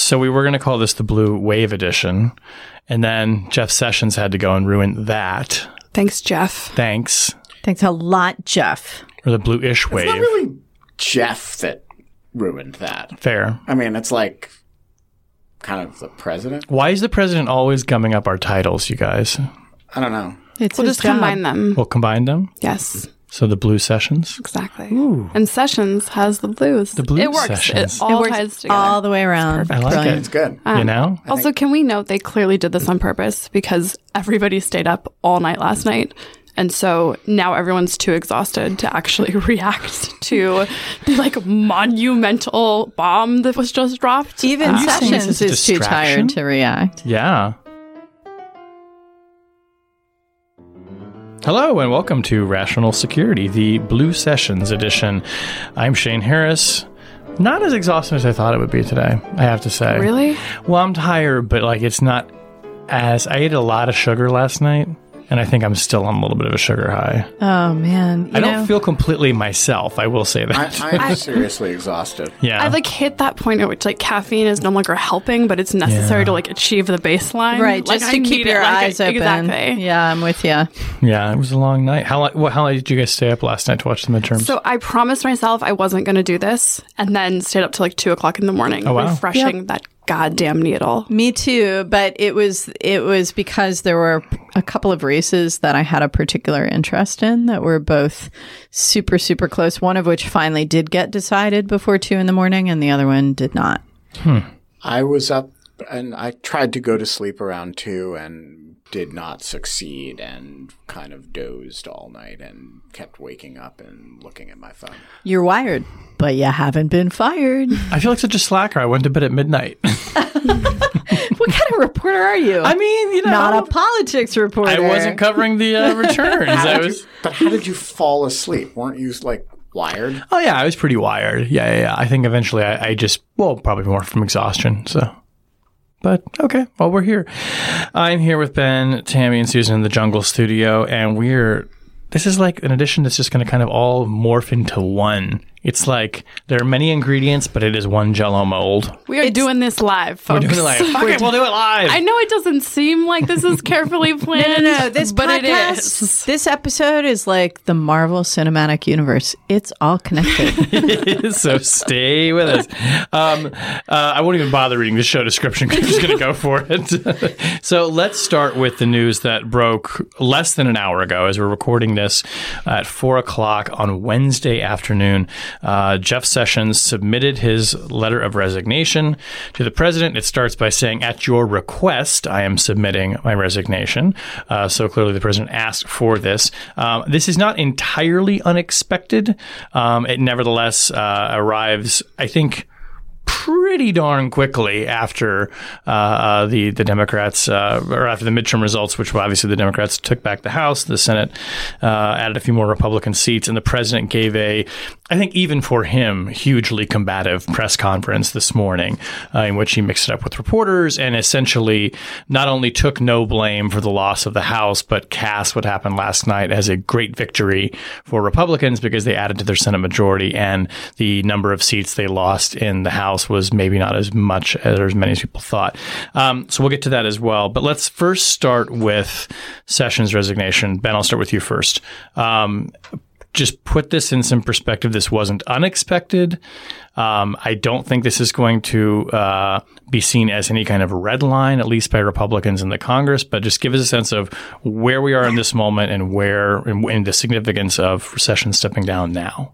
So we were going to call this the Blue Wave Edition. And then Jeff Sessions had to go and ruin that. Thanks, Jeff. Thanks. Thanks a lot, Jeff. Or the Blue Ish Wave. It's not really Jeff that ruined that. Fair. I mean, it's like kind of the president. Why is the president always gumming up our titles, you guys? I don't know. It's We'll just job. combine them. We'll combine them. Yes, So the Blue Sessions. exactly. And Sessions has the blues. The blue It works. Sessions. It all It works ties together. all the way around. I like Brilliant. It's good. Um, you know? also, can we note they clearly did this on purpose because everybody stayed up all night last night. And so now everyone's too exhausted to actually react to the like monumental bomb that was just dropped. Even Are you saying this Sessions is too tired to react. Yeah. Hello and welcome to Rational Security, the Blue Sessions edition. I'm Shane Harris. Not as exhausted as I thought it would be today, I have to say. Really? Well, I'm tired, but like it's not as I ate a lot of sugar last night, and I think I'm still on a little bit of a sugar high. Oh man, you I don't know, feel completely myself, I will say that. I, I'm seriously exhausted. yeah. I like hit that point at which like caffeine is no longer helping, but it's necessary Yeah. to like achieve the baseline. right? Like, Just I to keep need it, your like, eyes open. Exactly. Yeah, I'm with you. yeah, it was a long night. How long, what, how late did you guys stay up last night to watch the midterms? So I promised myself I wasn't going to do this, and then stayed up till like two o'clock in the morning, Oh, wow. refreshing that goddamn needle. Me too, but it was it was because there were a couple of races that I had a particular interest in that were both super super close. One of which finally did get decided before two in the morning, and the other one did not. Hmm. I was up and I tried to go to sleep around two and did not succeed and kind of dozed all night and kept waking up and looking at my phone. You're wired, but you haven't been fired. I feel like such a slacker. I went to bed at midnight. what kind of reporter are you? I mean, you know, not a politics reporter. I wasn't covering the uh, returns. I was. But how did you fall asleep? Weren't you like wired? Oh yeah, I was pretty wired. Yeah, yeah. yeah. I think eventually I, I just well probably more from exhaustion. So, but okay. Well, we're here. I'm here with Ben, Tammy, and Susan in the Jungle Studio, and we're. This is like an edition that's just going to kind of all morph into one. It's like there are many ingredients, but it is one Jello mold. We are doing this live, folks. We're doing it live. Fuck it, we'll do it live. I know it doesn't seem like this is carefully planned. No, no, no. this but it podcast, is. this episode is like the Marvel Cinematic Universe. It's all connected. so stay with us. Um, uh, I won't even bother reading the show description because I'm just going to go for it. so let's start with the news that broke less than an hour ago as we're recording this at four o'clock on Wednesday afternoon. Uh, Jeff Sessions submitted his letter of resignation to the president. It starts by saying, At your request, I am submitting my resignation. Uh, so clearly the president asked for this. Um, this is not entirely unexpected. Um, it nevertheless uh, arrives, I think, pretty darn quickly after uh, uh, the the Democrats uh, or after the midterm results, which obviously the Democrats took back the House, the Senate uh, added a few more Republican seats, and the president gave a, I think even for him, hugely combative press conference this morning, uh, in which he mixed it up with reporters and essentially not only took no blame for the loss of the House, but cast what happened last night as a great victory for Republicans because they added to their Senate majority and the number of seats they lost in the House was maybe not as much as, or as many as people thought. Um, so we'll get to that as well. But let's first start with Sessions' resignation. Ben, I'll start with you first. Um, just put this in some perspective. This wasn't unexpected. Um, I don't think this is going to uh, be seen as any kind of red line, at least by Republicans in the Congress. But just give us a sense of where we are in this moment and where and, and the significance of Sessions stepping down now.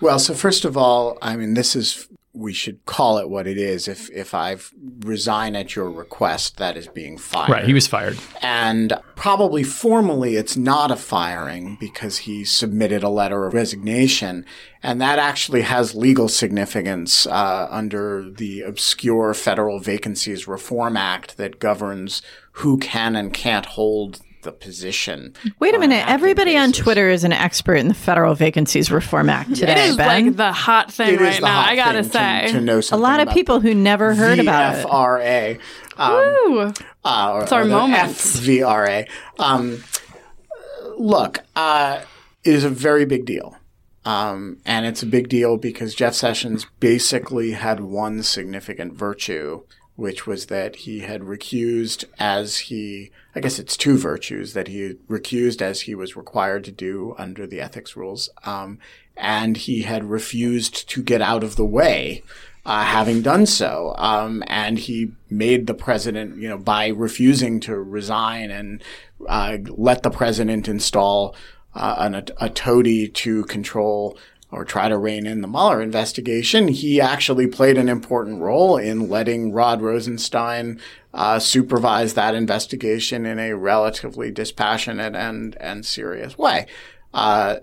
Well, so first of all, I mean, this is we should call it what it is. If if I resign at your request, that is being fired. Right. He was fired. And probably formally, it's not a firing because he submitted a letter of resignation. And that actually has legal significance uh, under the obscure Federal Vacancies Reform Act that governs who can and can't hold the position. Wait a minute. acting Everybody on Twitter is an expert in the Federal Vacancies Reform Act today, it is Ben. like the hot thing It is right now. I gotta say. to, to know a lot of about people who never heard about it. VFRA. Um, Woo. uh, or, It's our moment. the moments. FVRA. Um, look, uh, it is a very big deal. Um, and it's a big deal because Jeff Sessions basically had one significant virtue, which was that he had recused as he, I guess it's two virtues that he recused as he was required to do under the ethics rules. Um, and he had refused to get out of the way uh, having done so. Um, and he made the president, you know, by refusing to resign and uh, let the president install uh, an, a, a toady to control or try to rein in the Mueller investigation, he actually played an important role in letting Rod Rosenstein uh, supervise that investigation in a relatively dispassionate and and serious way. Uh,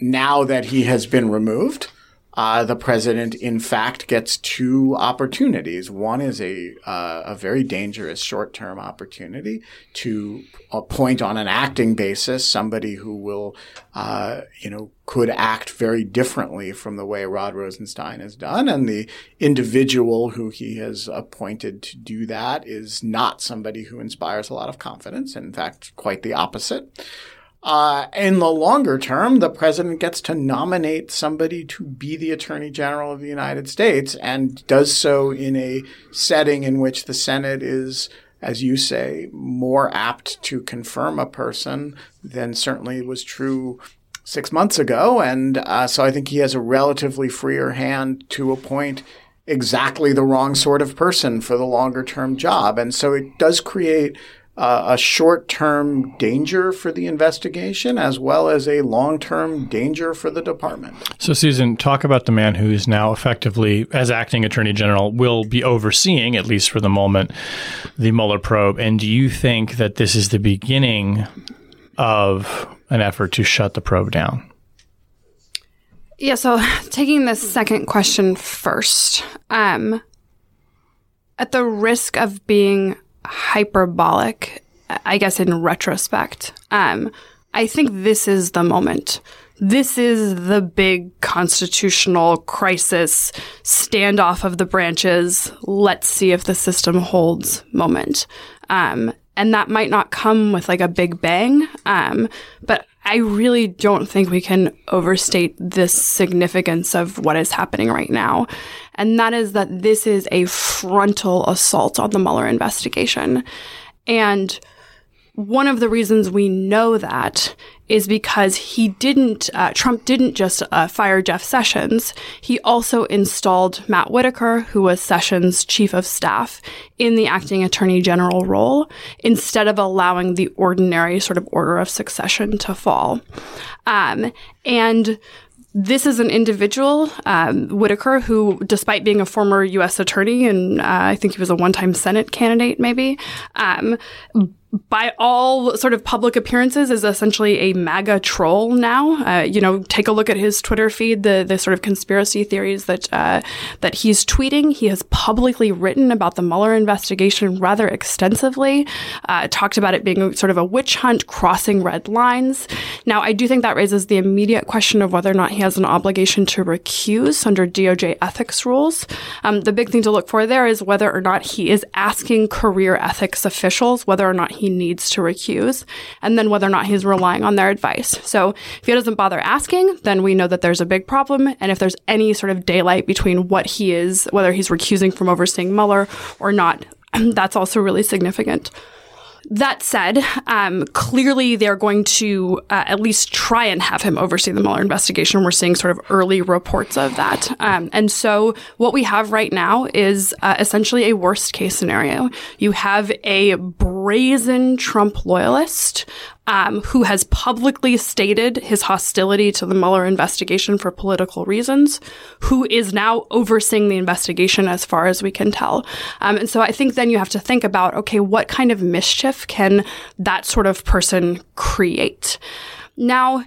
now that he has been removed, uh, the president, in fact, gets two opportunities. One is a uh, a very dangerous short term opportunity to appoint on an acting basis somebody who will, uh, you know, could act very differently from the way Rod Rosenstein has done, and the individual who he has appointed to do that is not somebody who inspires a lot of confidence. In fact, quite the opposite. Uh, in the longer term, the president gets to nominate somebody to be the attorney general of the United States and does so in a setting in which the Senate is, as you say, more apt to confirm a person than certainly was true six months ago. And uh, so I think he has a relatively freer hand to appoint exactly the wrong sort of person for the longer term job. And so it does create uh, a short term danger for the investigation as well as a long term danger for the department. So, Susan, talk about the man who is now effectively, as acting attorney general, will be overseeing, at least for the moment, the Mueller probe. And do you think that this is the beginning of an effort to shut the probe down? Yeah, so taking the second question first, um, at the risk of being hyperbolic, I guess in retrospect, um, I think this is the moment. This is the big constitutional crisis, standoff of the branches. Let's see if the system holds moment. Um, and that might not come with like a big bang, um, but I really don't think we can overstate the significance of what is happening right now. And that is that this is a frontal assault on the Mueller investigation. And one of the reasons we know that is because he didn't, uh, Trump didn't just uh, fire Jeff Sessions. He also installed Matt Whitaker, who was Sessions' chief of staff, in the acting attorney general role instead of allowing the ordinary sort of order of succession to fall. Um, and this is an individual, um, Whitaker, who, despite being a former U.S. attorney and uh, I think he was a one-time Senate candidate, maybe, um, by all sort of public appearances, is essentially a MAGA troll now. Uh, you know, take a look at his Twitter feed, the the sort of conspiracy theories that uh, that he's tweeting. He has publicly written about the Mueller investigation rather extensively, uh, talked about it being sort of a witch hunt, crossing red lines. Now, I do think that raises the immediate question of whether or not he has an obligation to recuse under DOJ ethics rules. Um, the big thing to look for there is whether or not he is asking career ethics officials whether or not he needs to recuse, and then whether or not he's relying on their advice. So if he doesn't bother asking, then we know that there's a big problem. And if there's any sort of daylight between what he is, whether he's recusing from overseeing Mueller or not, that's also really significant. That said, um, clearly they're going to uh, at least try and have him oversee the Mueller investigation. We're seeing sort of early reports of that. Um, and so what we have right now is uh, essentially a worst case scenario. You have a brazen Trump loyalist um, who has publicly stated his hostility to the Mueller investigation for political reasons, who is now overseeing the investigation as far as we can tell. Um, and so I think then you have to think about okay, what kind of mischief can that sort of person create? Now,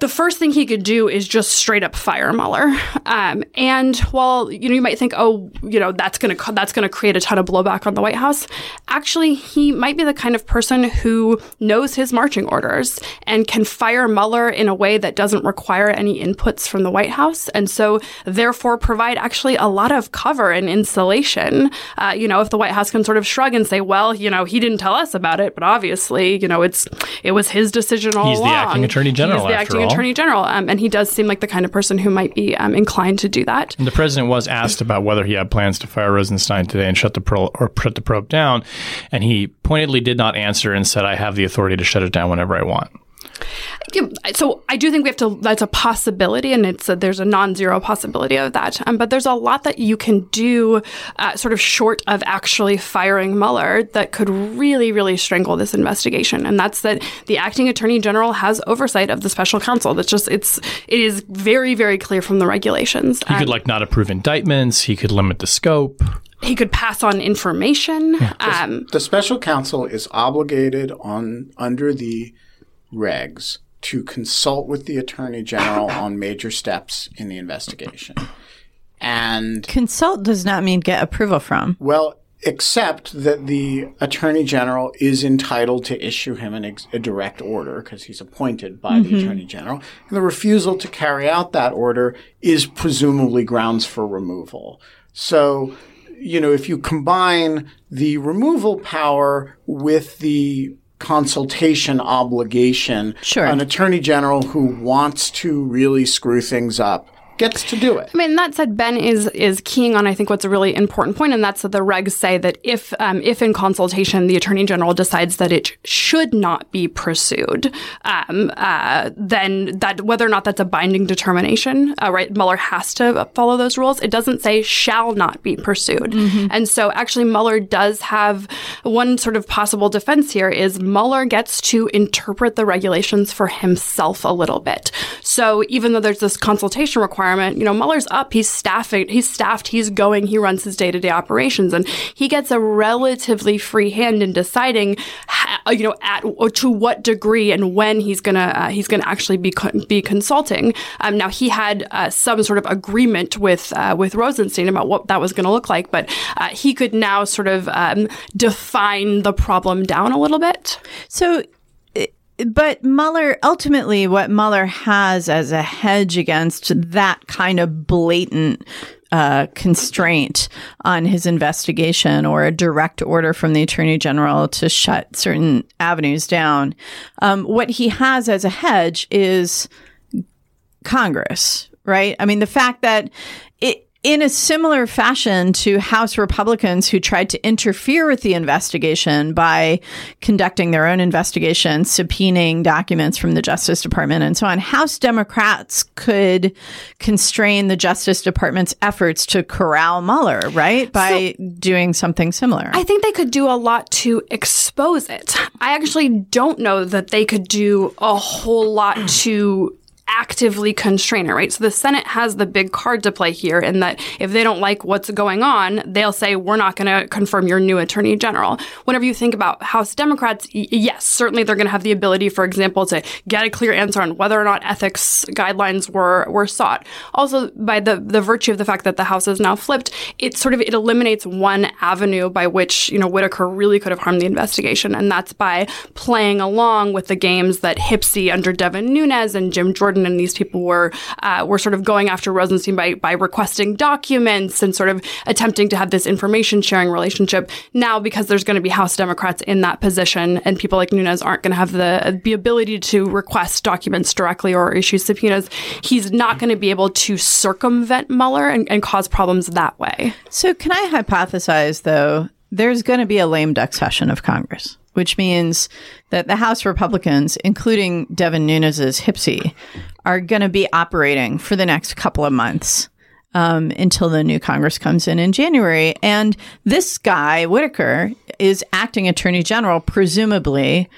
the first thing he could do is just straight up fire Mueller. Um, and while you know you might think, oh, you know that's gonna that's gonna create a ton of blowback on the White House. Actually, he might be the kind of person who knows his marching orders and can fire Mueller in a way that doesn't require any inputs from the White House, and so therefore provide actually a lot of cover and insulation. Uh, you know, if the White House can sort of shrug and say, well, you know, he didn't tell us about it, but obviously, you know, it's it was his decision all He's along. He's the acting attorney general, He's the after acting attorney general, um, and he does seem like the kind of person who might be um, inclined to do that. And the president was asked about whether he had plans to fire Rosenstein today and shut the pro- or shut the probe down, and he pointedly did not answer and said, "I have the authority to shut it down whenever I want." Yeah, so I do think we have to. That's a possibility, and it's a, there's a non-zero possibility of that. Um, but there's a lot that you can do, uh, sort of short of actually firing Mueller, that could really, really strangle this investigation. And that's that the acting attorney general has oversight of the special counsel. That's just it's it is very, very clear from the regulations. He could like not approve indictments. He could limit the scope. he could pass on information. Um, The special counsel is obligated on under the regs to consult with the attorney general on major steps in the investigation. And Consult does not mean get approval from. well, except that the attorney general is entitled to issue him an ex- a direct order because he's appointed by the mm-hmm. attorney general. And the refusal to carry out that order is presumably grounds for removal. So, you know, if you combine the removal power with the consultation obligation, Sure. an attorney general who wants to really screw things up gets to do it. I mean, that said, Ben is is keying on I think what's a really important point, and that's that the regs say that if um, if in consultation the attorney general decides that it should not be pursued, um, uh, then that whether or not that's a binding determination, uh, right? Mueller has to follow those rules. It doesn't say shall not be pursued, and so actually Mueller does have one sort of possible defense here is Mueller gets to interpret the regulations for himself a little bit. So even though there's this consultation requirement, you know, Mueller's up, he's staffing, he's staffed, he's going, he runs his day-to-day operations, and he gets a relatively free hand in deciding, ha- you know, at to what degree and when he's gonna uh, he's gonna actually be co- be consulting. Um, now he had uh, some sort of agreement with uh, with Rosenstein about what that was going to look like, but uh, he could now sort of um, define the problem down a little bit. So, but Mueller, ultimately, what Mueller has as a hedge against that kind of blatant uh, constraint on his investigation or a direct order from the attorney general to shut certain avenues down, um, what he has as a hedge is Congress, right? I mean, the fact that in a similar fashion to House Republicans who tried to interfere with the investigation by conducting their own investigation, subpoenaing documents from the Justice Department, and so on, House Democrats could constrain the Justice Department's efforts to corral Mueller, right? By doing something similar. I think they could do a lot to expose it. I actually don't know that they could do a whole lot to actively constrain it, right? So the Senate has the big card to play here in that if they don't like what's going on, they'll say, we're not going to confirm your new attorney general. Whenever you think about House Democrats, y- yes, certainly they're going to have the ability, for example, to get a clear answer on whether or not ethics guidelines were, were sought. Also, by the, the virtue of the fact that the House is now flipped, it sort of, it eliminates one avenue by which, you know, Whitaker really could have harmed the investigation. And that's by playing along with the games that HPSCI under Devin Nunes and Jim Jordan and these people were uh, were sort of going after Rosenstein by by requesting documents and sort of attempting to have this information sharing relationship. Now, because there's going to be House Democrats in that position, and people like Nunes aren't going to have the the ability to request documents directly or issue subpoenas, he's not going to be able to circumvent Mueller and, and cause problems that way. So, can I hypothesize, though, there's going to be a lame duck session of Congress, which means that the House Republicans, including Devin Nunes's HPSCI, are going to be operating for the next couple of months um, until the new Congress comes in in January. And this guy, Whitaker, is acting attorney general, presumably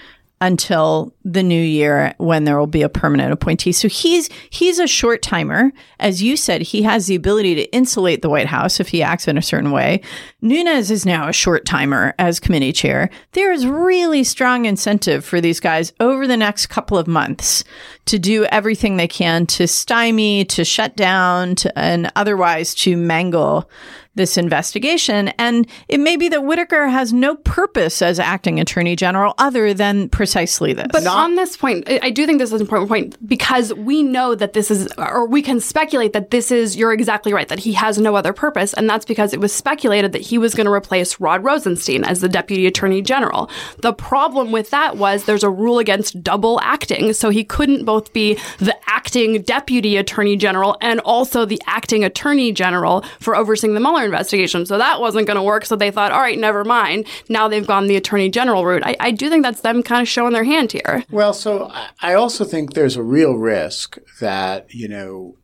until the new year when there will be a permanent appointee. So he's he's a short timer. As you said, he has the ability to insulate the White House if he acts in a certain way. Nunes is now a short timer as committee chair. There is really strong incentive for these guys over the next couple of months to do everything they can to stymie, to shut down, to, and otherwise to mangle this investigation. And it may be that Whitaker has no purpose as acting attorney general other than precisely this. But on this point, I do think this is an important point because we know that this is, or we can speculate that this is, you're exactly right, that he has no other purpose. And that's because it was speculated that he was going to replace Rod Rosenstein as the deputy attorney general. The problem with that was there's a rule against double acting. So he couldn't both be the acting deputy attorney general and also the acting attorney general for overseeing the Mueller investigation. So that wasn't going to work. So they thought, all right, never mind. Now they've gone the attorney general route. I, I do think that's them kind of showing their hand here. Well, so I- also think there's a real risk that, you know,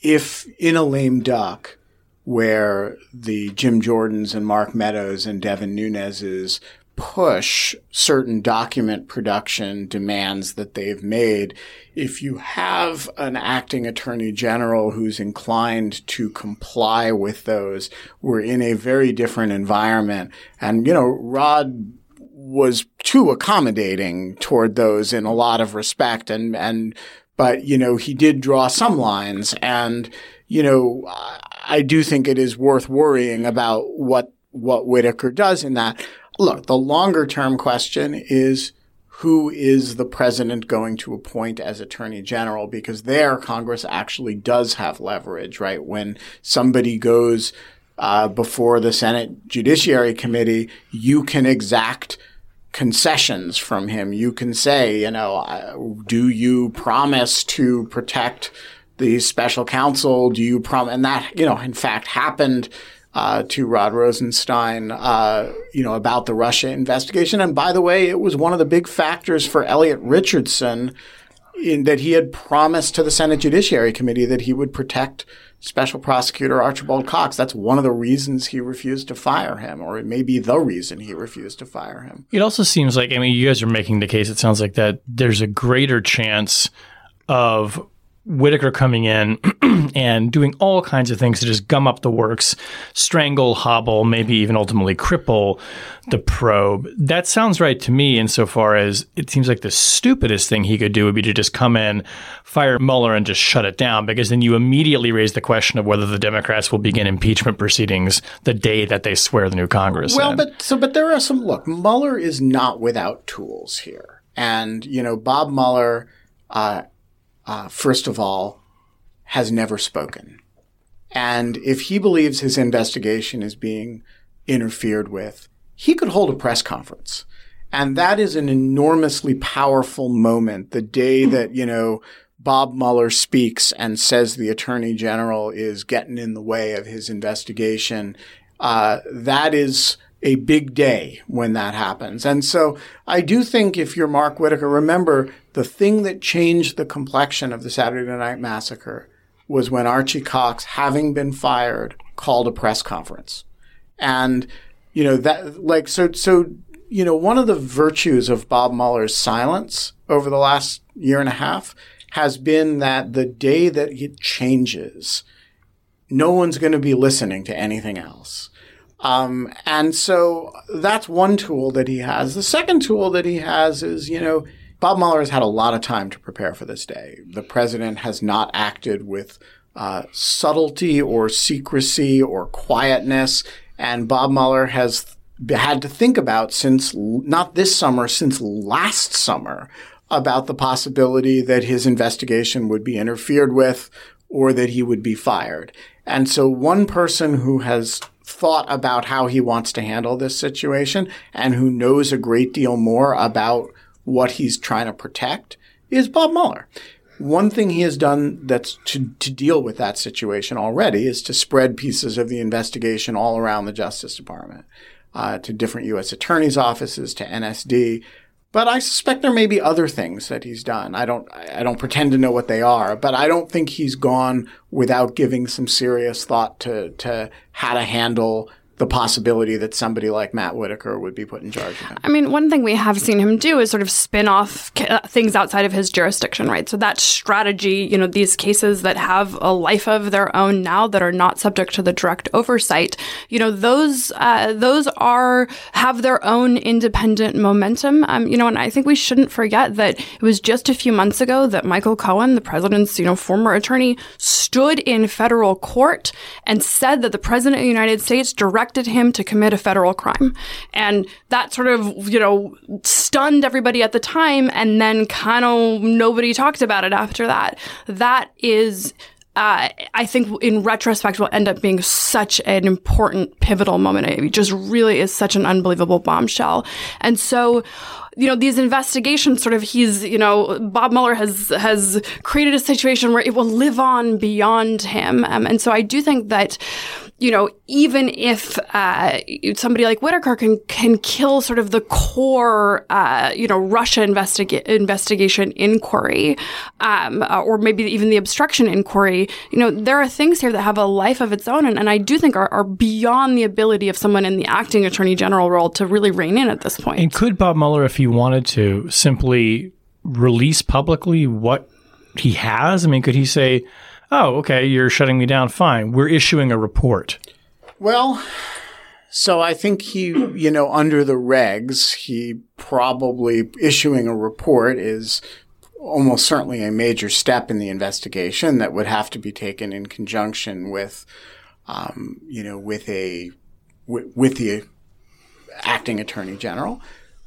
if in a lame duck where the Jim Jordans and Mark Meadows and Devin Nunes's push certain document production demands that they've made, if you have an acting attorney general who's inclined to comply with those, we're in a very different environment. And, you know, Rod was too accommodating toward those in a lot of respect. And and but you know he did draw some lines and you know I- do think it is worth worrying about what what Whitaker does in that. Look the longer term question is who is the president going to appoint as attorney general? Because there Congress actually does have leverage right? When somebody goes uh, before the Senate Judiciary Committee, you can exact concessions from him. You can say, you know, do you promise to protect the special counsel? Do you promise? And that, you know, in fact happened uh, to Rod Rosenstein, uh, you know, about the Russia investigation. And by the way, it was one of the big factors for Elliot Richardson in that he had promised to the Senate Judiciary Committee that he would protect Special Prosecutor Archibald Cox. That's one of the reasons he refused to fire him, or it may be the reason he refused to fire him. It also seems like, I mean, you guys are making the case, it sounds like that there's a greater chance of Whitaker coming in and doing all kinds of things to just gum up the works, strangle, hobble, maybe even ultimately cripple the probe. That sounds right to me insofar as it seems like the stupidest thing he could do would be to just come in, fire Mueller, and just shut it down, because then you immediately raise the question of whether the Democrats will begin impeachment proceedings the day that they swear the new Congress. Well, in. but so, but there are some. Look, Mueller is not without tools here, and you know, Bob Mueller, uh, uh, first of all, has never spoken, and if he believes his investigation is being interfered with, he could hold a press conference. And that is an enormously powerful moment. The day that, you know, Bob Mueller speaks and says the attorney general is getting in the way of his investigation. Uh, that is a big day when that happens. And so I do think if you're Mark Whitaker, remember the thing that changed the complexion of the Saturday Night Massacre was when Archie Cox, having been fired, called a press conference. And, you know, that, like, so, so, you know, one of the virtues of Bob Mueller's silence over the last year and a half has been that the day that it changes, no one's going to be listening to anything else. Um, and so that's one tool that he has. The second tool that he has is, you know, Bob Mueller has had a lot of time to prepare for this day. The president has not acted with uh, subtlety or secrecy or quietness. And Bob Mueller has had to think about since not this summer, since last summer, about the possibility that his investigation would be interfered with or that he would be fired. And so one person who has thought about how he wants to handle this situation and who knows a great deal more about what he's trying to protect is Bob Mueller. One thing he has done that's to, to deal with that situation already is to spread pieces of the investigation all around the Justice Department, uh, to different U.S. attorneys' offices, to NSD. But I suspect there may be other things that he's done. I don't I don't pretend to know what they are, but I don't think he's gone without giving some serious thought to to how to handle the possibility that somebody like Matt Whitaker would be put in charge of him. I mean, one thing we have seen him do is sort of spin off ca- things outside of his jurisdiction, right? So that strategy, you know, these cases that have a life of their own now that are not subject to the direct oversight, you know, those uh, those are have their own independent momentum. Um, you know, and I think we shouldn't forget that it was just a few months ago that Michael Cohen, the president's you know former attorney, stood in federal court and said that the president of the United States directed him to commit a federal crime. And that sort of, you know, stunned everybody at the time. And then kind of nobody talked about it after that. That is uh, I think in retrospect will end up being such an important pivotal moment. It just really is such an unbelievable bombshell. And so, you know, these investigations sort of he's, you know, Bob Mueller has has created a situation where it will live on beyond him. Um, and so I do think that you know, even if uh, somebody like Whitaker can can kill sort of the core, uh, you know, Russia investiga- investigation inquiry, um, uh, or maybe even the obstruction inquiry, you know, there are things here that have a life of its own, and, and I do think are, are beyond the ability of someone in the acting attorney general role to really rein in at this point. And could Bob Mueller, if he wanted to, simply release publicly what he has? I mean, could he say? oh, okay, you're shutting me down. Fine. We're issuing a report. Well, so I think he, you know, under the regs, he probably issuing a report is almost certainly a major step in the investigation that would have to be taken in conjunction with, um, you know, with a with, with the acting attorney general.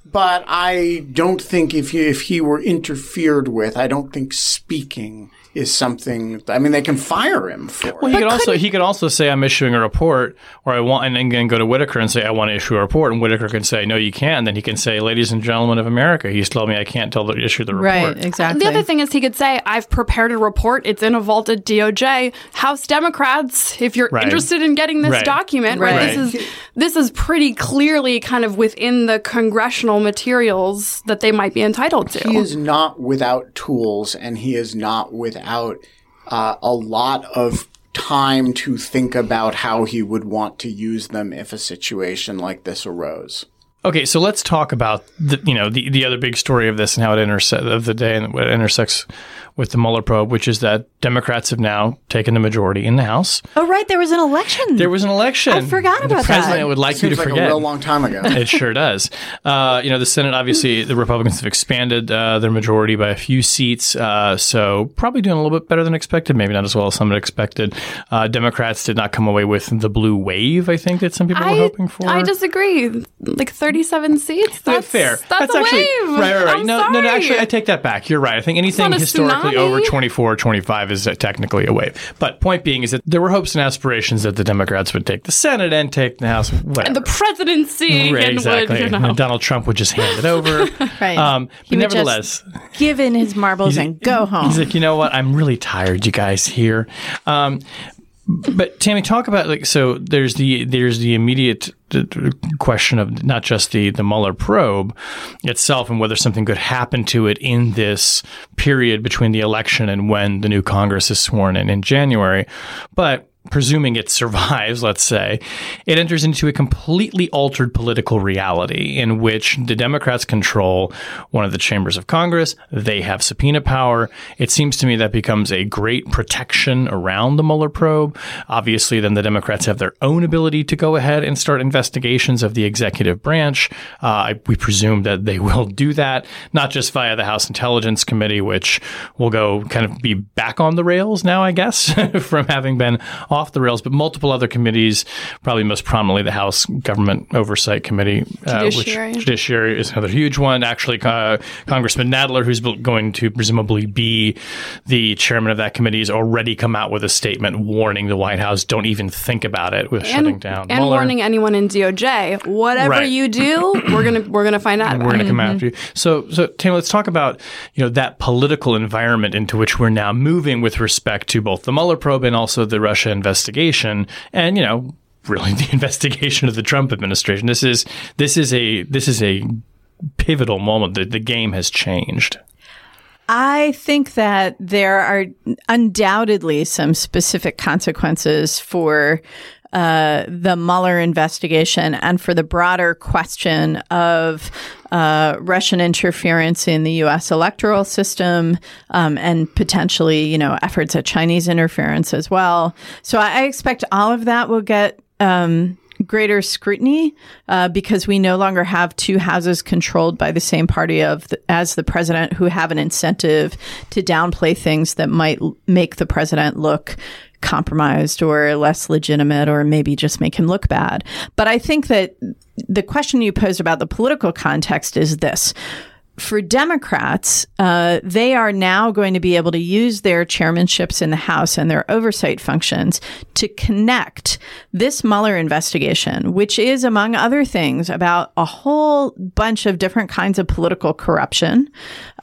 But I don't think if he, if he were interfered with, I don't think speaking is something. I mean, they can fire him for. Well, he could also he could also say I'm issuing a report, or I want, and then go to Whitaker and say I want to issue a report, and Whitaker can say no, you can't. Then he can say, ladies and gentlemen of America, he's told me I can't tell the issue the report. Right, exactly. The other thing is he could say, I've prepared a report. It's in a vaulted DOJ. House Democrats, if you're Right. interested in getting this Right. document, right. Right. This is this is pretty clearly kind of within the congressional materials that they might be entitled to. he is not without tools and he is not without uh, a lot of time to think about how he would want to use them if a situation like this arose. Okay, so let's talk about the you know the, the other big story of this and how it intersects of the day and what it intersects with the Mueller probe, which is that Democrats have now taken the majority in the House. Oh, right. There was an election. There was an election. I forgot the about that. The president would like you to like forget. a real long time ago. it sure does. Uh, you know, the Senate, obviously, the Republicans have expanded uh, their majority by a few seats, uh, so probably doing a little bit better than expected, maybe not as well as some had expected. Uh, Democrats did not come away with the blue wave, I think, that some people were hoping for. I disagree. Like 37 seats? Yeah, That's fair. That's, a actually wave. right, right, right. I'm no, no, no. Actually, I take that back. You're right. I think anything not historically over 24 or 25 is technically a wave. But point being is that there were hopes and aspirations that the Democrats would take the Senate and take the House. Whatever. And the presidency Right, and exactly. would, you And know. Donald Trump would just hand it over. Right. Um, but He would just nevertheless, Give in his marbles and go home. He's like, you know what? I'm really tired, you guys here. Um, but Tammy, talk about like so. There's the there's the immediate question of not just the the Mueller probe itself and whether something could happen to it in this period between the election and when the new Congress is sworn in in January, but presuming it survives, let's say, it enters into a completely altered political reality in which the Democrats control one of the chambers of Congress. They have subpoena power. It seems to me that becomes a great protection around the Mueller probe. Obviously, then the Democrats have their own ability to go ahead and start investigations of the executive branch. Uh, we presume that they will do that, not just via the House Intelligence Committee, which will go kind of be back on the rails now, I guess, from having been off the rails, but multiple other committees, probably most prominently the House Government Oversight Committee, uh, Judiciary. which Judiciary is another huge one. Actually, uh, Congressman Nadler, who's going to presumably be the chairman of that committee, has already come out with a statement warning the White House don't even think about it with shutting down and Mueller. warning anyone in DOJ, whatever Right. you do, we're gonna we're gonna find out. we're going to it. come after you. So, so Tam, let's talk about you know that political environment into which we're now moving with respect to both the Mueller probe and also the Russia investigation, and you know really the investigation of the Trump administration. This is this is a this is a pivotal moment. The, the game has changed. I think that there are undoubtedly some specific consequences for uh, the Mueller investigation and for the broader question of uh, Russian interference in the U.S. electoral system um, and potentially, you know, efforts at Chinese interference as well. So I, I expect all of that will get. Um, greater scrutiny uh, because we no longer have two houses controlled by the same party of the, as the president who have an incentive to downplay things that might make the president look compromised or less legitimate or maybe just make him look bad. But I think that the question you posed about the political context is this for Democrats, uh, they are now going to be able to use their chairmanships in the House and their oversight functions to connect this Mueller investigation, which is, among other things, about a whole bunch of different kinds of political corruption.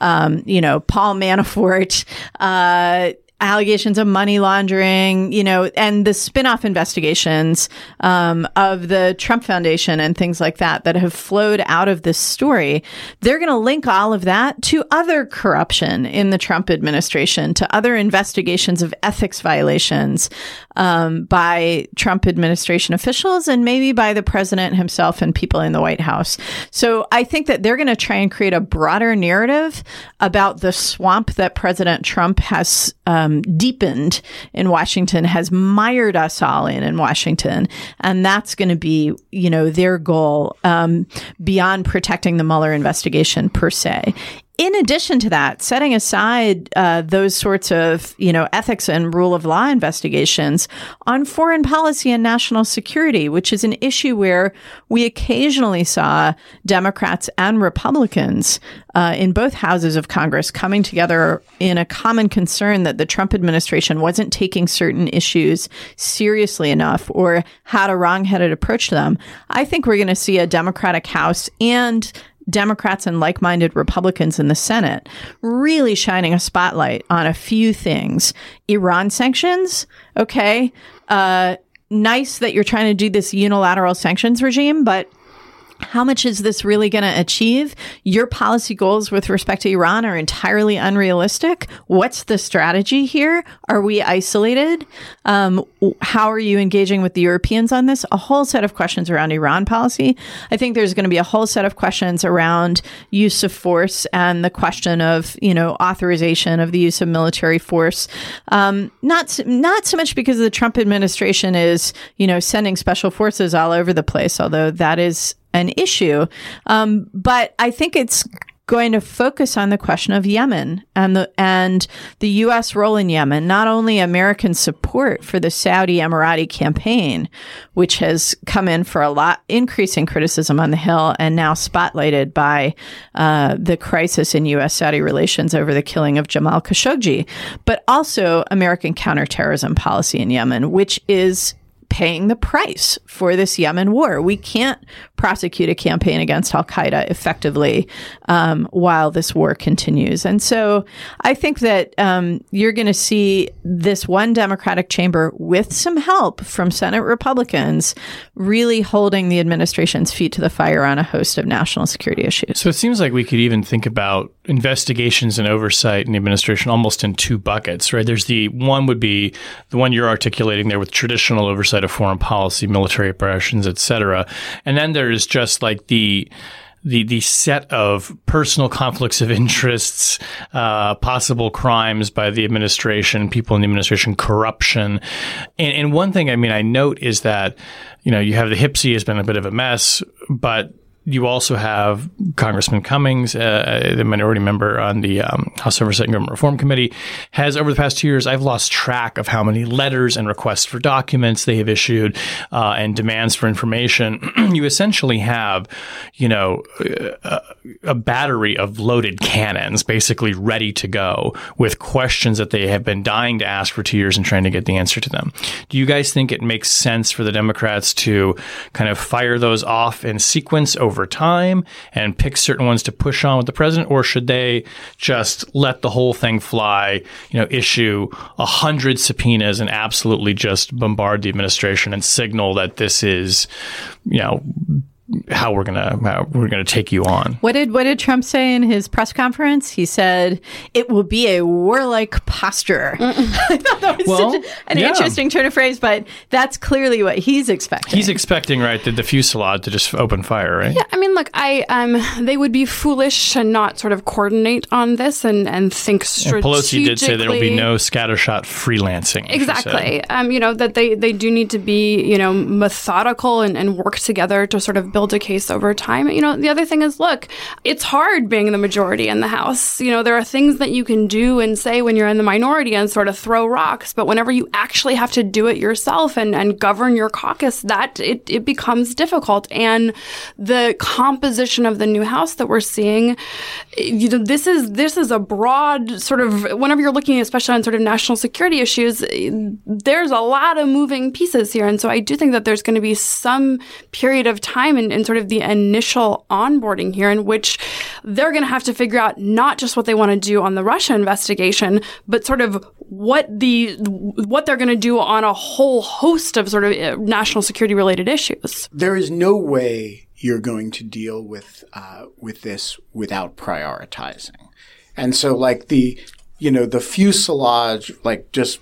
Um, you know, Paul Manafort, uh, allegations of money laundering, you know, and the spin-off investigations um, of the Trump Foundation and things like that that have flowed out of this story, they're going to link all of that to other corruption in the Trump administration, to other investigations of ethics violations um, by Trump administration officials and maybe by the president himself and people in the White House. So I think that they're going to try and create a broader narrative about the swamp that President Trump has um, deepened in Washington, has mired us all in in Washington, and that's going to be, you know, their goal um, beyond protecting the Mueller investigation per se in addition to that, setting aside uh, those sorts of you know ethics and rule of law investigations on foreign policy and national security, which is an issue where we occasionally saw Democrats and Republicans uh, in both houses of Congress coming together in a common concern that the Trump administration wasn't taking certain issues seriously enough or had a wrongheaded approach to them. I think we're going to see a Democratic House and Democrats and like minded Republicans in the Senate really shining a spotlight on a few things. Iran sanctions, okay. Uh, nice that you're trying to do this unilateral sanctions regime, but how much is this really going to achieve? Your policy goals with respect to Iran are entirely unrealistic. What's the strategy here? Are we isolated? Um, how are you engaging with the Europeans on this? A whole set of questions around Iran policy. I think there's going to be a whole set of questions around use of force and the question of you know authorization of the use of military force. Um, not not so much because the Trump administration is you know sending special forces all over the place, although that is an issue. Um, but I think it's going to focus on the question of Yemen and the and the U.S. role in Yemen. Not only American support for the Saudi Emirati campaign, which has come in for a lot increasing criticism on the Hill, and now spotlighted by uh, the crisis in U.S. Saudi relations over the killing of Jamal Khashoggi, but also American counterterrorism policy in Yemen, which is paying the price for this Yemen war. We can't prosecute a campaign against Al Qaeda effectively um, while this war continues. And so I think that um, you're going to see this one Democratic chamber with some help from Senate Republicans really holding the administration's feet to the fire on a host of national security issues. So it seems like we could even think about investigations and oversight in the administration almost in two buckets, right? There's the one would be the one you're articulating there with traditional oversight of foreign policy, military operations, etc. And then there's just like the the the set of personal conflicts of interests, uh, possible crimes by the administration, people in the administration, corruption, and, and one thing I mean I note is that you know you have the HPSCI has been a bit of a mess, but you also have Congressman Cummings, uh, the minority member on the um, House Oversight and Government Reform Committee, has over the past two years, I've lost track of how many letters and requests for documents they have issued uh, and demands for information. you essentially have, you know, a, a battery of loaded cannons basically ready to go with questions that they have been dying to ask for two years and trying to get the answer to them. Do you guys think it makes sense for the Democrats to kind of fire those off in sequence over time and pick certain ones to push on with the president, or should they just let the whole thing fly? You know, issue a hundred subpoenas and absolutely just bombard the administration and signal that this is, you know, how we're gonna how we're gonna take you on. What did what did Trump say in his press conference? He said it will be a warlike posture. I thought that was Well, such an yeah. interesting turn of phrase, but that's clearly what he's expecting. He's expecting right the, the fusillade to just open fire, right? Yeah, I mean, look, I um, they would be foolish to not sort of coordinate on this and and think And strategically. Pelosi did say there will be no scattershot freelancing. Exactly. Um, you know, that they, they do need to be, you know, methodical and, and work together to sort of build a case over time. You know, the other thing is, look, it's hard being the majority in the House. You know, there are things that you can do and say when you're in the minority and sort of throw rocks, but whenever you actually have to do it yourself and, and govern your caucus, that it, it becomes difficult. And the composition of the new House that we're seeing, you know, this is this is a broad sort of whenever you're looking, especially on sort of national security issues, there's a lot of moving pieces here. And so I do think that there's going to be some period of time in, in sort of the initial onboarding here in which they're going to have to figure out not just what they want to do on the Russia investigation, but sort of what the what they're going to do on a whole host of sort of uh, national security related issues. there is no way you're going to deal with uh, with this without prioritizing. And so, like the you know the fuselage, like just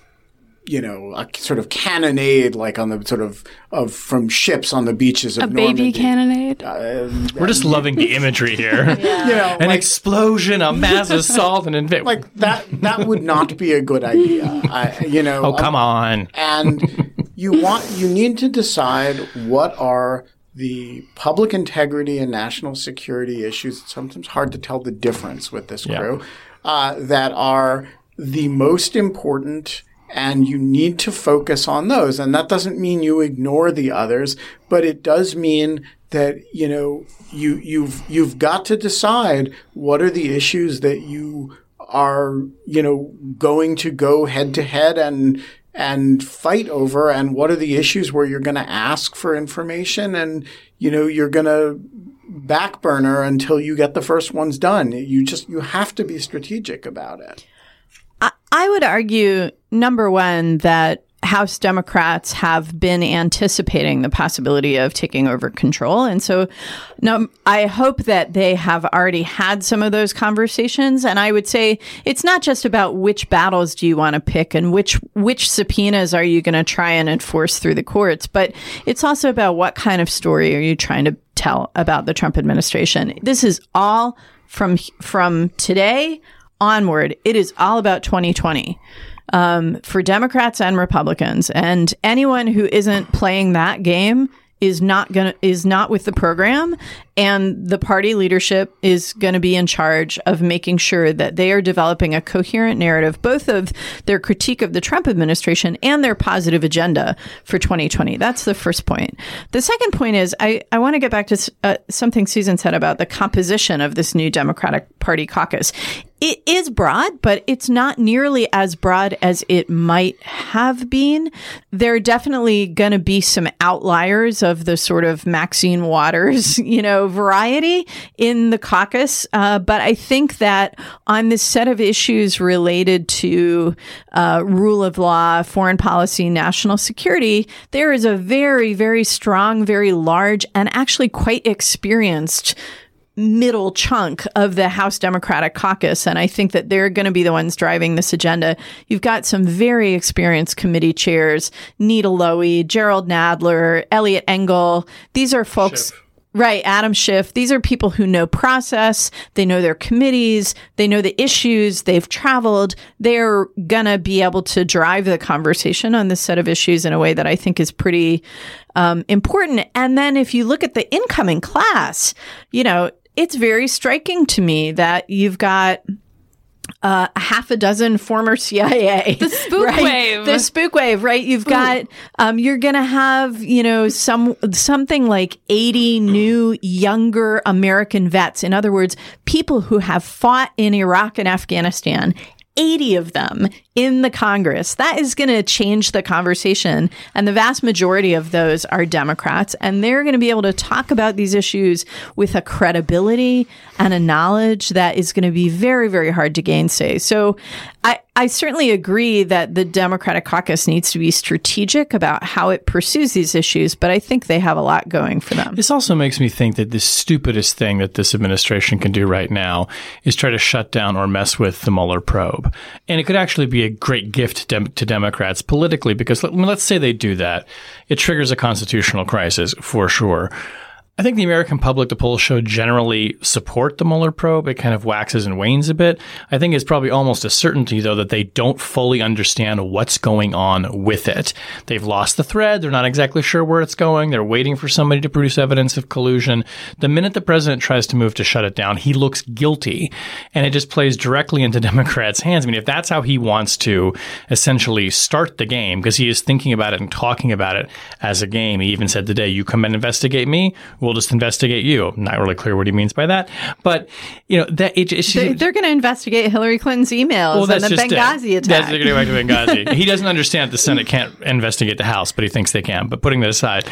you know a sort of cannonade, like on the sort of of from ships on the beaches of A baby Normandy. cannonade. We're just loving the imagery here. You know, An like, explosion, a mass assault, and inv- like that. That would not be a good idea. I, you know. oh come on. and you want you need to decide what are the public integrity and national security issues. It's sometimes hard to tell the difference with this crew uh, that are the most important. And you need to focus on those. And that doesn't mean you ignore the others, but it does mean that, you know, you, you've, you've got to decide what are the issues that you are, you know, going to go head to head and and fight over and what are the issues where you're going to ask for information and you know you're going to back burner until you get the first ones done. You just you have to be strategic about it. I, would argue, number one, that House Democrats have been anticipating the possibility of taking over control. And so no, I hope that they have already had some of those conversations. And I would say it's not just about which battles do you want to pick and which, which subpoenas are you going to try and enforce through the courts, but it's also about what kind of story are you trying to tell about the Trump administration. This is all from, from today onward. It is all about 2020 um, for Democrats and Republicans. And anyone who isn't playing that game is not gonna is not with the program and the party leadership is going to be in charge of making sure that they are developing a coherent narrative both of their critique of the Trump administration and their positive agenda for 2020 that's the first point the second point is i, I want to get back to uh, something susan said about the composition of this new democratic party caucus it is broad, but it's not nearly as broad as it might have been. There are definitely going to be some outliers of the sort of Maxine Waters, you know, variety in the caucus. Uh, but I think that on this set of issues related to uh, rule of law, foreign policy, national security, there is a very, very strong, very large, and actually quite experienced middle chunk of the House Democratic caucus. And I think that they're going to be the ones driving this agenda. You've got some very experienced committee chairs, Nita Lowey, Jerrold Nadler, Eliot Engel. These are folks. Right, Adam Schiff. These are people who know process. They know their committees. They know the issues. They've traveled. They're gonna be able to drive the conversation on this set of issues in a way that I think is pretty um, important. And then if you look at the incoming class, you know, it's very striking to me that you've got uh, a half a dozen former CIA. The spook wave. The spook wave, right? You've got, um, you're going to have, you know, some, something like 80 new younger American vets. In other words, people who have fought in Iraq and Afghanistan 80 of them in the Congress. That is going to change the conversation. And the vast majority of those are Democrats. And they're going to be able to talk about these issues with a credibility and a knowledge that is going to be very, very hard to gainsay. So I, I certainly agree that the Democratic caucus needs to be strategic about how it pursues these issues, but I think they have a lot going for them. This also makes me think that the stupidest thing that this administration can do right now is try to shut down or mess with the Mueller probe. And it could actually be a great gift to, Democrats politically because let, let's say they do that. It triggers a constitutional crisis for sure. I think the American public, the polls show, generally support the Mueller probe. It kind of waxes and wanes a bit. I think it's probably almost a certainty, though, that they don't fully understand what's going on with it. They've lost the thread. They're not exactly sure where it's going. They're waiting for somebody to produce evidence of collusion. The minute the president tries to move to shut it down, he looks guilty. And it just plays directly into Democrats' hands. I mean, if that's how he wants to essentially start the game, because he is thinking about it and talking about it as a game, he even said today, you come and investigate me just investigate you. Not really clear what he means by that, but you know that it, it, they, they're going to investigate Hillary Clinton's emails well, and the Benghazi it. attack. That's going to back to Benghazi. he doesn't understand that the Senate can't investigate the House, but he thinks they can. But putting that aside,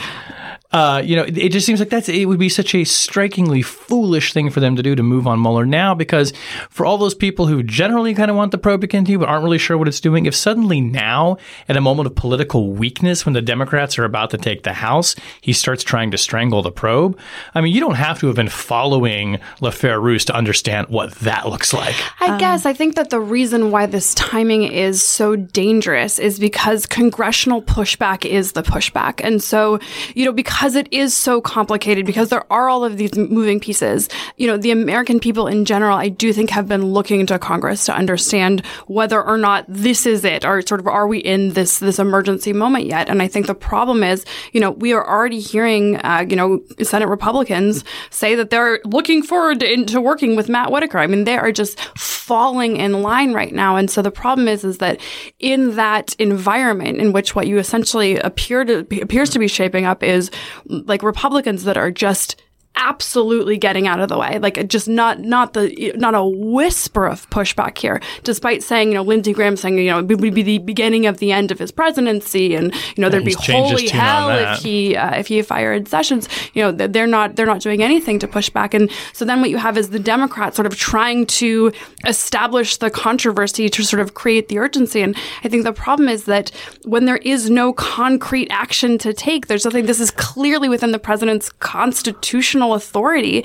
uh, you know, it just seems like that's it would be such a strikingly foolish thing for them to do to move on Mueller now, because for all those people who generally kind of want the probe to continue but aren't really sure what it's doing, if suddenly now, at a moment of political weakness, when the Democrats are about to take the House, he starts trying to strangle the probe. I mean, you don't have to have been following Lawfare Roos to understand what that looks like. I um, guess I think that the reason why this timing is so dangerous is because congressional pushback is the pushback, and so you know because because it is so complicated, because there are all of these moving pieces, you know, the American people in general, I do think have been looking to Congress to understand whether or not this is it, or sort of are we in this, this emergency moment yet? And I think the problem is, you know, we are already hearing, uh, you know, Senate Republicans say that they're looking forward to, into working with Matt Whitaker. I mean, they are just falling in line right now. And so the problem is, is that in that environment in which what you essentially appear to appears to be shaping up is like Republicans that are just absolutely getting out of the way. Like just not not the not a whisper of pushback here, despite saying you know Lindsey Graham saying you know it would be the beginning of the end of his presidency, and you know there'd be holy hell if he uh, if he fired Sessions. You know they're not they're not doing anything to push back, and so then what you have is the Democrats sort of trying to establish the controversy to sort of create the urgency. And I think the problem is that when there is no concrete action to take, there's nothing. This is clearly within the president's constitutional authority,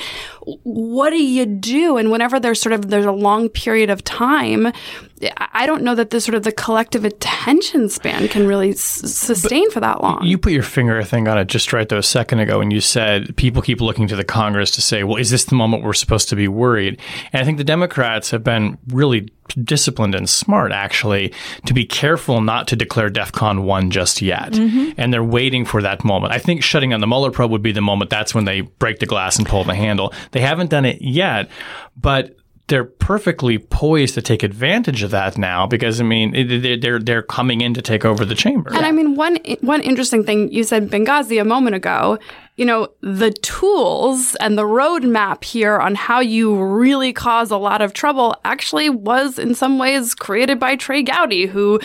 what do you do? And whenever there's sort of there's a long period of time, I don't know that the sort of the collective attention span can really s- sustain but for that long. You put your finger, I think, on it just right though a second ago, and you said people keep looking to the Congress to say, "Well, is this the moment we're supposed to be worried?" And I think the Democrats have been really disciplined and smart, actually, to be careful not to declare DEFCON one just yet, mm-hmm. and they're waiting for that moment. I think shutting down the Mueller probe would be the moment. That's when they break the glass and pull the handle. They haven't done it yet, but they're perfectly poised to take advantage of that now because I mean they're they're coming in to take over the chamber. And I mean one one interesting thing you said Benghazi a moment ago you know, the tools and the roadmap here on how you really cause a lot of trouble actually was in some ways created by Trey Gowdy, who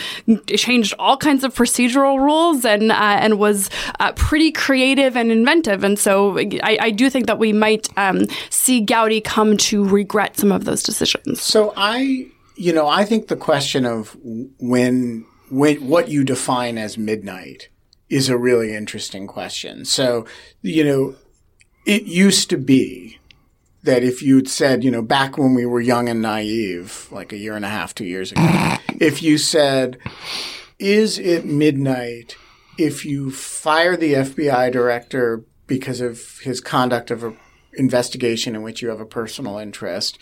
changed all kinds of procedural rules and uh, and was uh, pretty creative and inventive. And so I, I do think that we might um, see Gowdy come to regret some of those decisions. So I, you know, I think the question of when when what you define as midnight is a really interesting question. So, you know, it used to be that if you'd said, you know, back when we were young and naive, like a year and a half, two years ago, if you said, is it midnight if you fire the FBI director because of his conduct of an investigation in which you have a personal interest,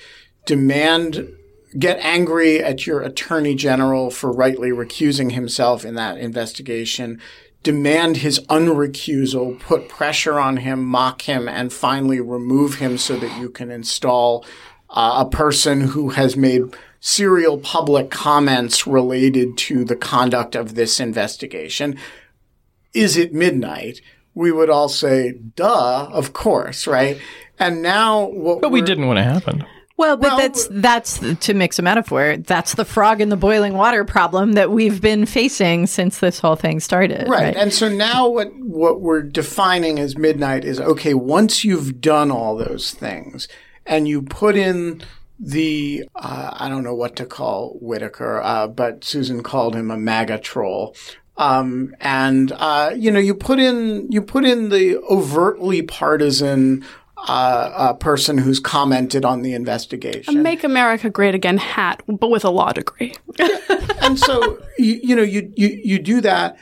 demand get angry at your attorney general for rightly recusing himself in that investigation, demand his unrecusal, put pressure on him, mock him, and finally remove him so that you can install uh, a person who has made serial public comments related to the conduct of this investigation. Is it midnight? We would all say, duh, of course, right? And now what But we didn't want to happen. Well, but Well, that's that's to mix a metaphor. That's the frog in the boiling water problem that we've been facing since this whole thing started. Right. And so now what what we're defining as midnight is okay, once you've done all those things and you put in the uh, I don't know what to call Whitaker, uh, but Susan called him a MAGA troll. Um, and uh, you know, you put in you put in the overtly partisan uh, uh, person who's commented on the investigation. Make America Great Again hat, but with a law degree. and so you, you know you, you you do that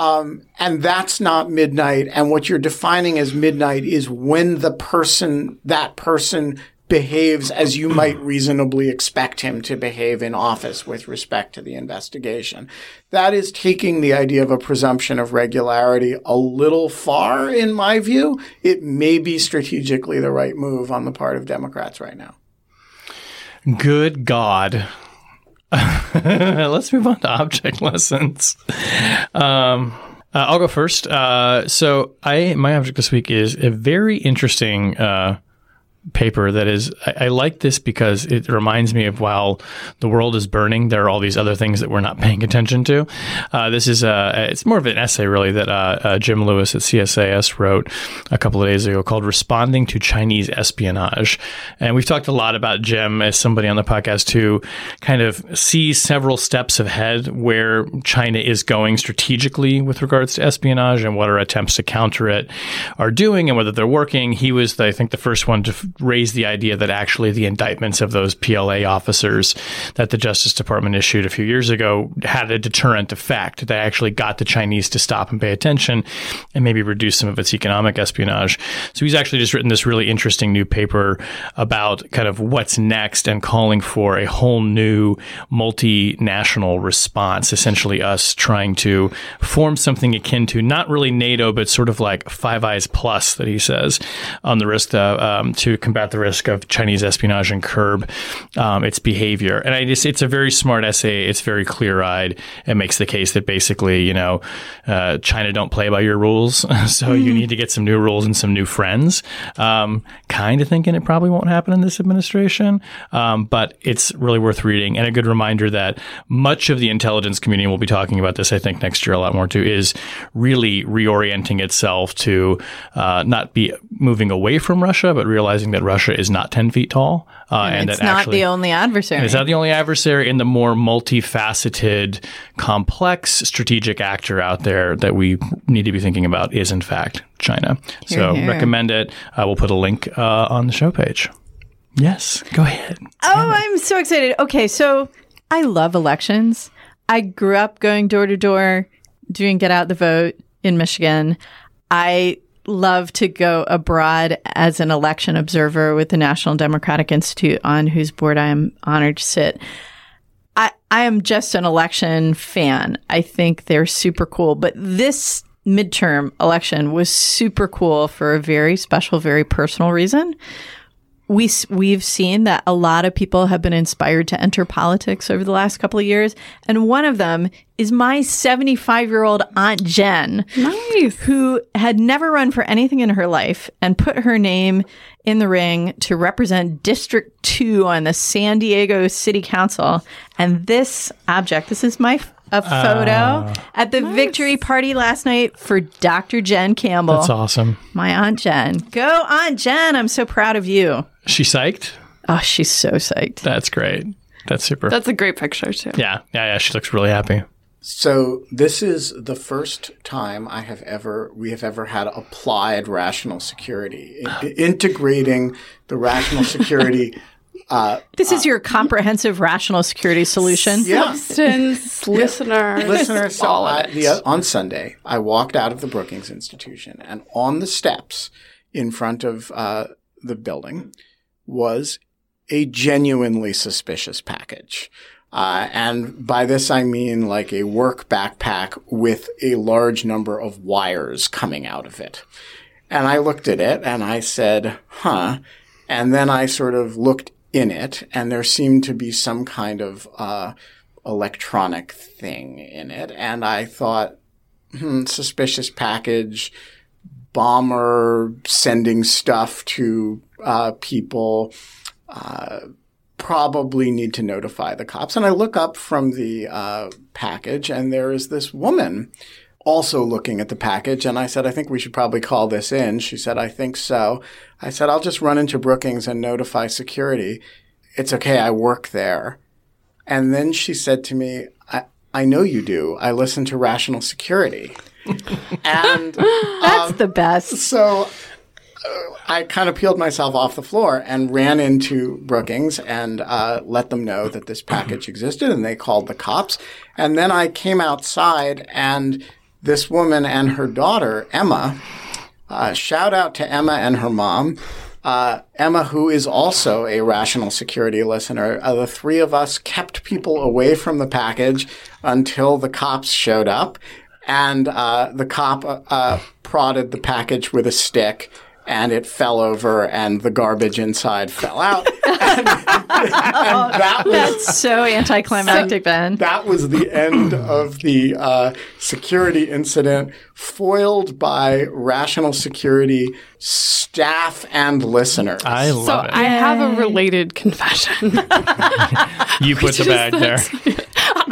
um, and that's not midnight and what you're defining as midnight is when the person that person behaves as you might reasonably expect him to behave in office with respect to the investigation that is taking the idea of a presumption of regularity a little far in my view it may be strategically the right move on the part of democrats right now Good God. Let's move on to object lessons. Um, uh, I'll go first. Uh, so, I my object this week is a very interesting uh, paper that is. I, I like this because it reminds me of while the world is burning, there are all these other things that we're not paying attention to. Uh, this is uh, it's more of an essay really that uh, uh, Jim Lewis at CSIS wrote a couple of days ago called "Responding to Chinese Espionage," and we've talked a lot about Jim as somebody on the podcast who kind of sees several steps ahead where China is going strategically with regards to espionage and what our attempts to counter it are doing and whether they're working. He was, I think, the first one to f- raise the idea that actually the indictments of those PLA officers that the Justice Department issued a few years ago had a deterrent effect. They actually got the Chinese to stop and pay attention and maybe reduce some of its economic espionage. So he's actually just written this really interesting new paper about kind of what's next and calling for a whole new multinational response, essentially us trying to form something akin to not really NATO, but sort of like Five Eyes Plus that he says on the risk uh, um, to combat the risk of Chinese espionage and curb um, its behavior. And I just, it's a very smart essay. It's very clear eyed. It makes the case that basically, you know, uh, China don't play by your rules. so you need to get some new rules and some new friends. Um, kind of thinking it probably won't happen in this administration. Um, but it's really worth reading and a good reminder that much of the intelligence community, we'll be talking about this, I think, next year a lot more too, is really reorienting itself to uh, not be moving away from Russia, but realizing that Russia is not 10 feet tall. Uh, and, it's that not actually, the only adversary. it's not the only adversary in the more multifaceted, complex strategic actor out there that we need to be thinking about is, in fact, China. so here. recommend it. Uh, we'll put a link uh, on the show page. Yes, go ahead. Oh, I'm so excited. Okay, so I love elections. I grew up going door to door doing get out the vote in Michigan. I love to go abroad as an election observer with the National Democratic Institute on whose board I am honored to sit. I, I am just an election fan. I think they're super cool. But this midterm election was super cool for a very special, very personal reason we we've seen that a lot of people have been inspired to enter politics over the last couple of years, and one of them is my 75 year old aunt Jen, Nice. who had never run for anything in her life and put her name in the ring to represent District Two on the San Diego City Council. And this object, this is my a ah. photo at the victory party last night for Dr. Jen Campbell, That's awesome. my aunt Jen. Go, Aunt Jen! I'm so proud of you. She psyched? Oh, she's so psyched. That's great. That's super. That's a great picture too. yeah, yeah, yeah. She looks really happy. So this is the first time I have ever we have ever had applied rational security, I- integrating the rational security. Uh, This is your comprehensive rational security solution. yeah, Substance, listener, listeners. So all I, of it. the, on Sunday, I walked out of the Brookings Institution, and on the steps in front of uh, the building was a genuinely suspicious package. Uh, and by this I mean like a work backpack with a large number of wires coming out of it. And I looked at it and I said, huh. And then I sort of looked in it and there seemed to be some kind of, uh, electronic thing in it. And I thought, hmm, suspicious package, bomber sending stuff to, uh, people. uh, probably need to notify the cops. And I look up from the uh, package, and there is this woman also looking at the package. And I said, I think we should probably call this in. She said, I think so. I said, I'll just run into Brookings and notify security. It's okay. I work there. And then she said to me, I, I know you do. I listen to Rational Security. and That's the best. so I kind of peeled myself off the floor and ran into Brookings and uh, let them know that this package existed, and they called the cops. And then I came outside, and this woman and her daughter, Emma, uh, shout out to Emma and her mom. Uh, Emma, who is also a rational security listener, uh, the three of us kept people away from the package until the cops showed up. And uh, the cop uh, prodded the package with a stick, and it fell over, and the garbage inside fell out. and, and that was That's so anticlimactic, Ben. that was the end of the uh, security incident, foiled by rational security staff and listeners. I love So it. I have a related confession. you put the Which is bag there.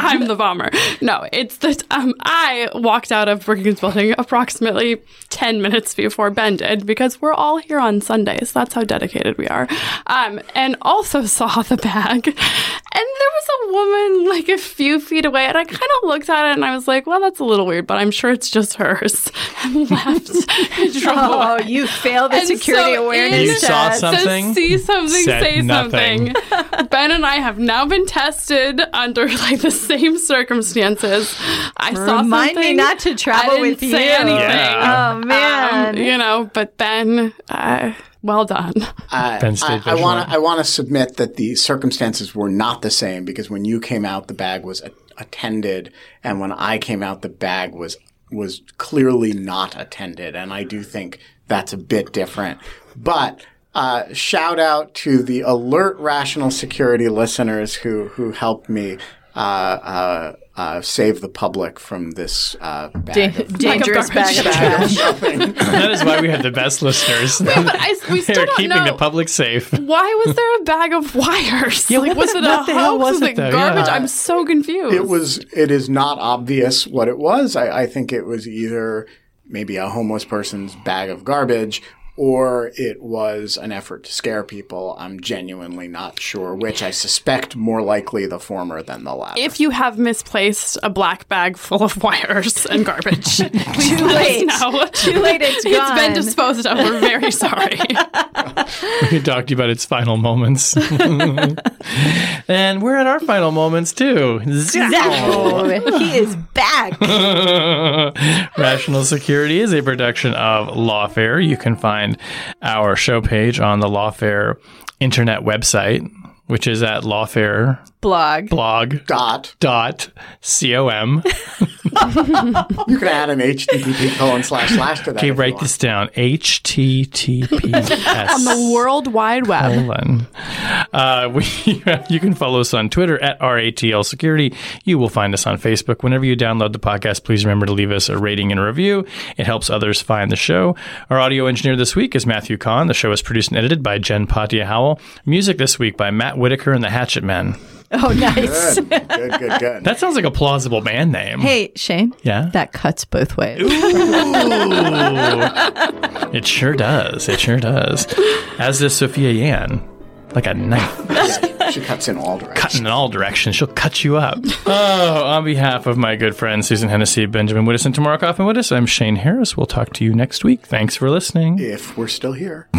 That I'm the bomber. No, it's that um, I walked out of Brookings Building approximately 10 minutes before Ben did because we're all here on Sundays. That's how dedicated we are. Um, and also saw the bag. And there was a woman like a few feet away, and I kind of looked at it and I was like, well, that's a little weird, but I'm sure it's just hers. And left and drove Oh, away. you failed the And security so awareness in- You saw test. something? To see something, say nothing. something. ben and I have now been tested under like the same circumstances. I saw Remind something. me not to travel I didn't with say you. anything. Yeah. Oh man. Um, you know, but Ben, uh, well done. I, Penn State I, I want to I want to submit that the circumstances were not the same because when you came out, the bag was a- attended, and when I came out, the bag was was clearly not attended, and I do think that's a bit different. But uh, shout out to the alert rational security listeners who who helped me. Uh, uh, uh, save the public from this uh, bag Da- of dangerous bag of trash. that is why we have the best listeners. But I, we still They're don't keeping know. the public safe. why was there a bag of wires? Yeah, like, was the- it a what the hell hoax? was Was it, it though? garbage? Yeah. I'm so confused. It was. It is not obvious what it was. I, I think it was either maybe a homeless person's bag of garbage, or it was an effort to scare people. I'm genuinely not sure which. I suspect more likely the former than the latter. If you have misplaced a black bag full of wires and garbage, too late. Know. Too late, it's It's gone. It's been disposed of. We're very sorry. We could talk to you about its final moments. and we're at our final moments too. Oh, he is back. Rational Security is a production of Lawfare. You can find our show page on the Lawfare internet website, which is at lawfare Blog. blog dot, dot com. you can add an HTTP colon slash slash to that. Okay, if you write this down. HTTPS. on the World Wide Web. Colon. Uh, we, you can follow us on Twitter at RATL Security. You will find us on Facebook. Whenever you download the podcast, please remember to leave us a rating and a review. It helps others find the show. Our audio engineer this week is Matthew Kahn. The show is produced and edited by Jen Patja Howell. Music this week by Matt Whitaker and the Hatchet Men. Oh, nice. Good, good, good, good. That sounds like a plausible band name. Hey, Shane. Yeah? That cuts both ways. It sure does. It sure does. As does Sophia Yan. Like a knife. she cuts in all directions. cutting in all directions. She'll cut you up. oh, on behalf of my good friends Susan Hennessy, Benjamin Wittes, and Tamara Cofman Wittes, I'm Shane Harris. We'll talk to you next week. Thanks for listening. If we're still here.